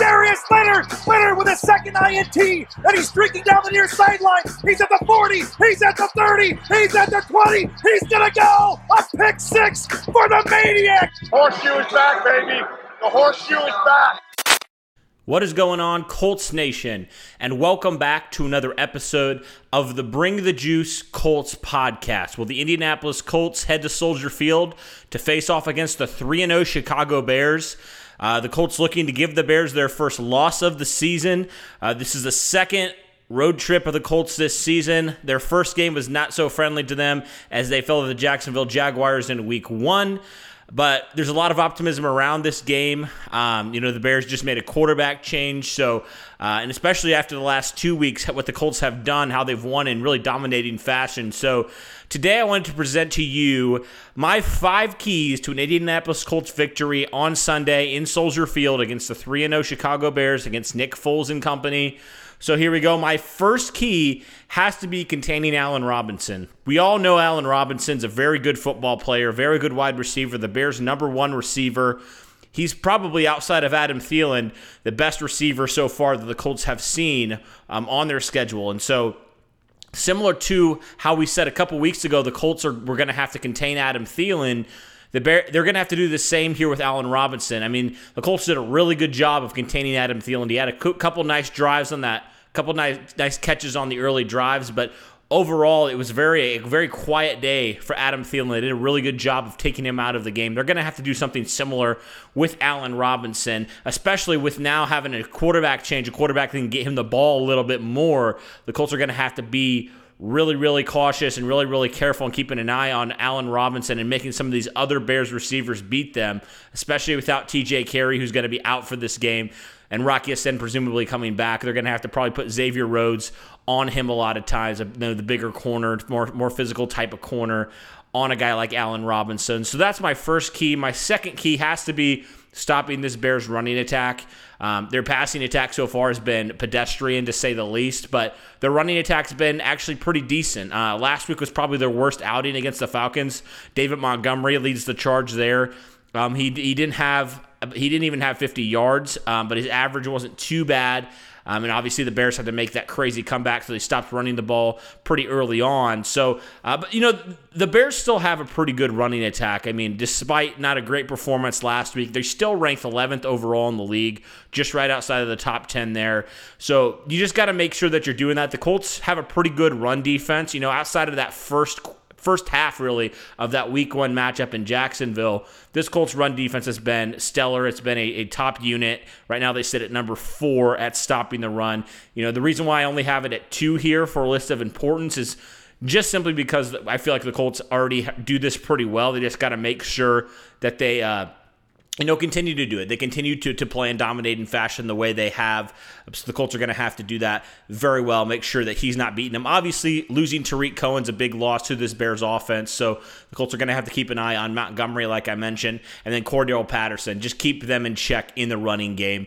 It's Darius Leonard. Leonard with a second INT. And he's streaking down the near sideline. He's at the 40. He's at the 30. He's at the 20. He's going to go. A pick six for the Maniac. Horseshoe is back, baby. The horseshoe is back. What is going on, Colts Nation? And welcome back to another episode of the Bring the Juice Colts podcast. Will the Indianapolis Colts head to Soldier Field to face off against the 3 0 Chicago Bears? Uh, the Colts looking to give the Bears their first loss of the season. Uh, this is the second road trip of the Colts this season. Their first game was not so friendly to them as they fell to the Jacksonville Jaguars in week one. But there's a lot of optimism around this game. Um, you know, the Bears just made a quarterback change. So, uh, and especially after the last two weeks, what the Colts have done, how they've won in really dominating fashion. So, today I wanted to present to you my five keys to an Indianapolis Colts victory on Sunday in Soldier Field against the 3 0 Chicago Bears, against Nick Foles and company. So here we go. My first key has to be containing Allen Robinson. We all know Allen Robinson's a very good football player, very good wide receiver, the Bears' number one receiver. He's probably outside of Adam Thielen, the best receiver so far that the Colts have seen um, on their schedule. And so similar to how we said a couple weeks ago, the Colts are we're going to have to contain Adam Thielen. The Bear, they're going to have to do the same here with Allen Robinson. I mean, the Colts did a really good job of containing Adam Thielen. He had a couple nice drives on that, a couple nice nice catches on the early drives, but overall, it was very a very quiet day for Adam Thielen. They did a really good job of taking him out of the game. They're going to have to do something similar with Allen Robinson, especially with now having a quarterback change, a quarterback that can get him the ball a little bit more. The Colts are going to have to be really, really cautious and really, really careful and keeping an eye on Allen Robinson and making some of these other Bears receivers beat them, especially without TJ Carrie, who's going to be out for this game, and Rocky Ya-Sin presumably coming back. They're going to have to probably put Xavier Rhodes on him a lot of times, you know, the bigger corner, more, more physical type of corner on a guy like Allen Robinson. So that's my first key. My second key has to be stopping this Bears running attack. Um, their passing attack so far has been pedestrian to say the least, but their running attack's been actually pretty decent. Uh, last week was probably their worst outing against the Falcons. David Montgomery leads the charge there. Um, he, he didn't have he didn't even have 50 yards, um, but his average wasn't too bad. Um, and obviously, the Bears had to make that crazy comeback, so they stopped running the ball pretty early on. So, uh, but you know, the Bears still have a pretty good running attack. I mean, despite not a great performance last week, they're still ranked 11th overall in the league, just right outside of the top 10 there. So, you just got to make sure that you're doing that. The Colts have a pretty good run defense. You know, outside of that first first half really of that week one matchup in Jacksonville. This Colts run defense has been stellar. It's been a, a, top unit. Right now they sit at number four at stopping the run. You know, the reason why I only have it at two here for a list of importance is just simply because I feel like the Colts already do this pretty well. They just got to make sure that they uh, and they'll continue to do it. They continue to, to play and dominate in fashion the way they have. So the Colts are going to have to do that very well. Make sure that he's not beating them. Obviously, losing Tarik Cohen's a big loss to this Bears offense. So the Colts are going to have to keep an eye on Montgomery, like I mentioned, and then Cordarrelle Patterson. Just keep them in check in the running game.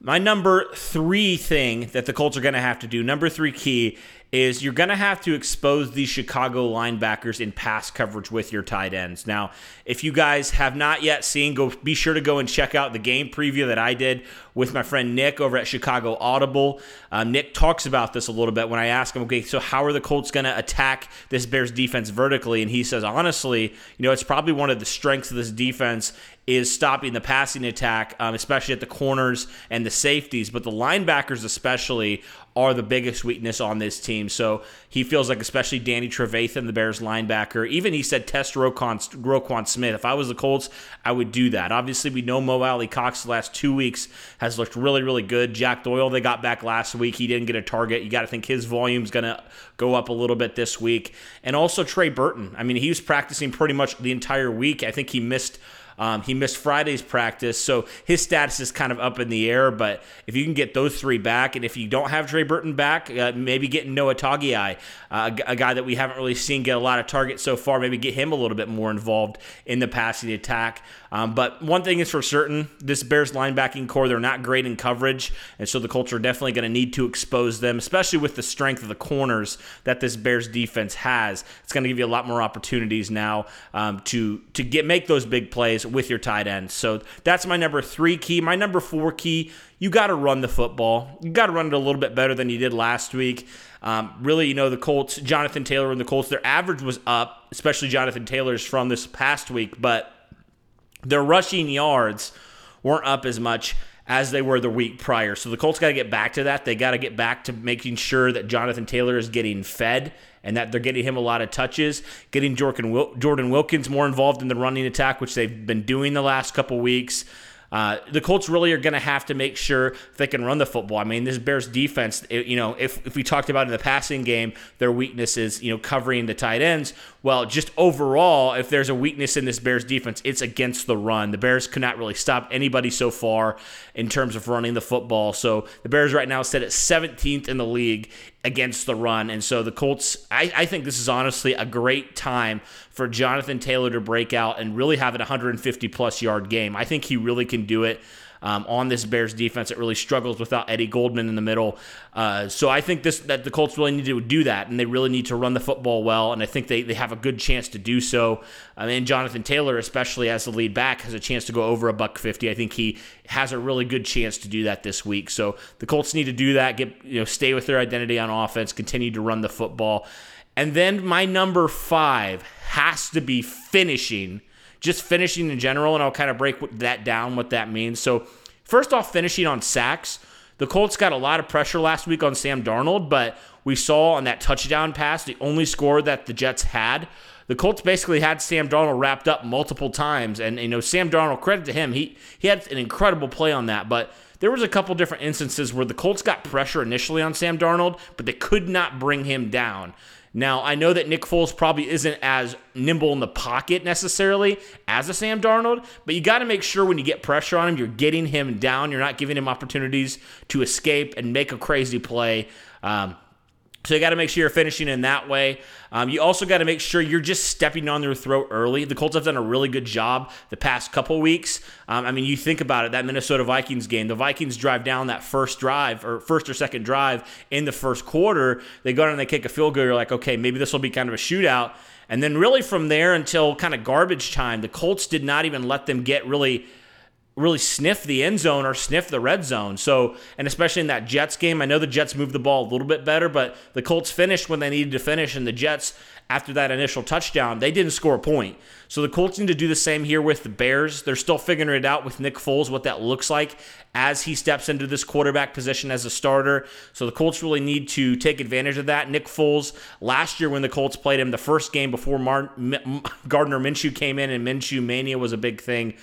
My number three thing that the Colts are going to have to do, number three key, is you're going to have to expose these Chicago linebackers in pass coverage with your tight ends. Now, if you guys have not yet seen, go be sure to go and check out the game preview that I did with my friend Nick over at Chicago Audible. Um, Nick talks about this a little bit when I ask him, okay, so how are the Colts going to attack this Bears defense vertically? And he says, honestly, you know, it's probably one of the strengths of this defense is stopping the passing attack, um, especially at the corners and the safeties. But the linebackers, especially, are the biggest weakness on this team. So he feels like, especially Danny Trevathan, the Bears linebacker, even he said test Roquan, Roquan Smith. If I was the Colts, I would do that. Obviously, we know Mo Alie-Cox the last two weeks has looked really, really good. Jack Doyle, they got back last week. He didn't get a target. You got to think his volume's going to go up a little bit this week. And also Trey Burton. I mean, he was practicing pretty much the entire week. I think he missed Um, he missed Friday's practice, so his status is kind of up in the air. But if you can get those three back, and if you don't have Trey Burton back, uh, maybe getting Noah Togiai, uh, a, guy that we haven't really seen get a lot of targets so far, maybe get him a little bit more involved in the passing attack. Um, but one thing is for certain this Bears linebacking core, they're not great in coverage. And so the Colts are definitely going to need to expose them, especially with the strength of the corners that this Bears defense has. It's going to give you a lot more opportunities now um, to, to get make those big plays with your tight ends. So that's my number three key. My number four key, you got to run the football. You got to run it a little bit better than you did last week. Um, really, you know, the Colts, Jonathan Taylor and the Colts, their average was up, especially Jonathan Taylor's from this past week, but their rushing yards weren't up as much as they were the week prior. So the Colts got to get back to that. They got to get back to making sure that Jonathan Taylor is getting fed and that they're getting him a lot of touches, getting Jordan Wilkins more involved in the running attack, which they've been doing the last couple weeks. Uh, the Colts really are going to have to make sure they can run the football. I mean, this Bears defense, you know, if, if we talked about in the passing game, their weakness is, you know, covering the tight ends. Well, just overall, if there's a weakness in this Bears defense, it's against the run. The Bears could not really stop anybody so far in terms of running the football. So the Bears right now sit at 17th in the league against the run. And so the Colts, I, I, think this is honestly a great time for Jonathan Taylor to break out and really have an 150 plus yard game. I think he really can do it um, on this Bears defense that really struggles without Eddie Goldman in the middle. Uh, so I think this that the Colts really need to do that, and they really need to run the football well, and I think they, they have a good chance to do so. I mean, Jonathan Taylor, especially as the lead back, has a chance to go over a buck fifty. I think he has a really good chance to do that this week. So the Colts need to do that, get you know, stay with their identity on offense, continue to run the football. And then my number five has to be finishing just finishing in general, and I'll kind of break that down, what that means. So, first off, finishing on sacks. The Colts got a lot of pressure last week on Sam Darnold, but we saw on that touchdown pass, the only score that the Jets had, the Colts basically had Sam Darnold wrapped up multiple times. And, you know, Sam Darnold, credit to him, he, he had an incredible play on that. But there was a couple different instances where the Colts got pressure initially on Sam Darnold, but they could not bring him down. Now, I know that Nick Foles probably isn't as nimble in the pocket necessarily as a Sam Darnold, but you got to make sure when you get pressure on him, you're getting him down. You're not giving him opportunities to escape and make a crazy play. Um, so you got to make sure you're finishing in that way. Um, you also got to make sure you're just stepping on their throat early. The Colts have done a really good job the past couple weeks. Um, I mean, you think about it, that Minnesota Vikings game, the Vikings drive down that first drive or first or second drive in the first quarter. They go down and they kick a field goal. You're like, okay, maybe this will be kind of a shootout. And then really from there until kind of garbage time, the Colts did not even let them get really – really sniff the end zone or sniff the red zone. So, and especially in that Jets game, I know the Jets moved the ball a little bit better, but the Colts finished when they needed to finish, and the Jets, after that initial touchdown, they didn't score a point. So the Colts need to do the same here with the Bears. They're still figuring it out with Nick Foles, what that looks like as he steps into this quarterback position as a starter. So the Colts really need to take advantage of that. Nick Foles, last year when the Colts played him, the first game before Mar- M- Gardner Minshew came in and Minshew Mania was a big thing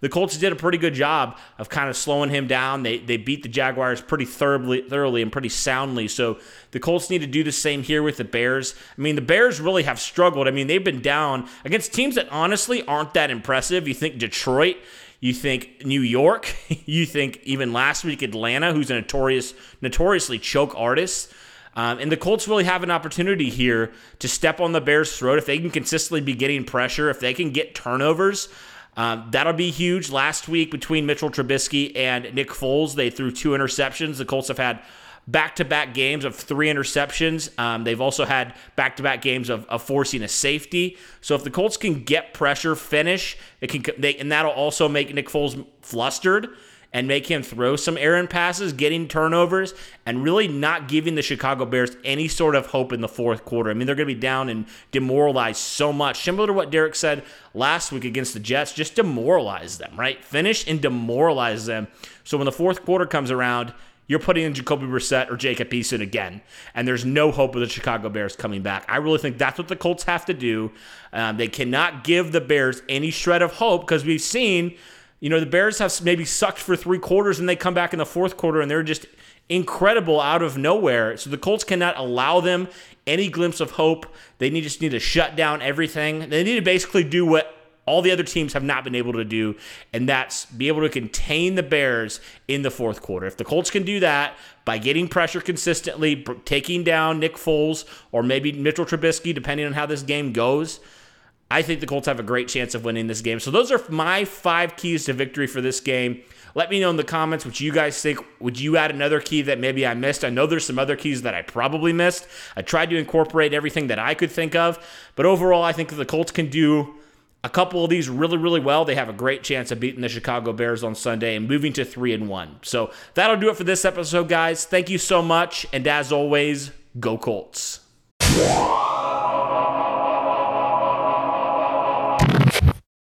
the Colts did a pretty good job of kind of slowing him down. They they beat the Jaguars pretty thoroughly, thoroughly and pretty soundly. So the Colts need to do the same here with the Bears. I mean, the Bears really have struggled. I mean, they've been down against teams that honestly aren't that impressive. You think Detroit, you think New York, you think even last week Atlanta, who's a notorious notoriously choke artist. Um, and the Colts really have an opportunity here to step on the Bears' throat if they can consistently be getting pressure, if they can get turnovers. Um, that'll be huge. Last week between Mitchell Trubisky and Nick Foles, they threw two interceptions. The Colts have had back-to-back games of three interceptions. Um, they've also had back-to-back games of, of, forcing a safety. So if the Colts can get pressure, finish, it can, they, and that'll also make Nick Foles flustered and make him throw some errant passes, getting turnovers, and really not giving the Chicago Bears any sort of hope in the fourth quarter. I mean, they're going to be down and demoralized so much. Similar to what Derek said last week against the Jets, just demoralize them, right? Finish and demoralize them. So when the fourth quarter comes around, you're putting in Jacoby Brissett or Jacob Eason again, and there's no hope of the Chicago Bears coming back. I really think that's what the Colts have to do. Um, they cannot give the Bears any shred of hope because we've seen – you know, the Bears have maybe sucked for three quarters and they come back in the fourth quarter and they're just incredible out of nowhere. So the Colts cannot allow them any glimpse of hope. They need, just need to shut down everything. They need to basically do what all the other teams have not been able to do, and that's be able to contain the Bears in the fourth quarter. If the Colts can do that by getting pressure consistently, taking down Nick Foles or maybe Mitchell Trubisky, depending on how this game goes, I think the Colts have a great chance of winning this game. So those are my five keys to victory for this game. Let me know in the comments what you guys think. Would you add another key that maybe I missed? I know there's some other keys that I probably missed. I tried to incorporate everything that I could think of, but overall, I think the Colts can do a couple of these really, really well. They have a great chance of beating the Chicago Bears on Sunday and moving to three and one. So that'll do it for this episode, guys. Thank you so much, and as always, go Colts.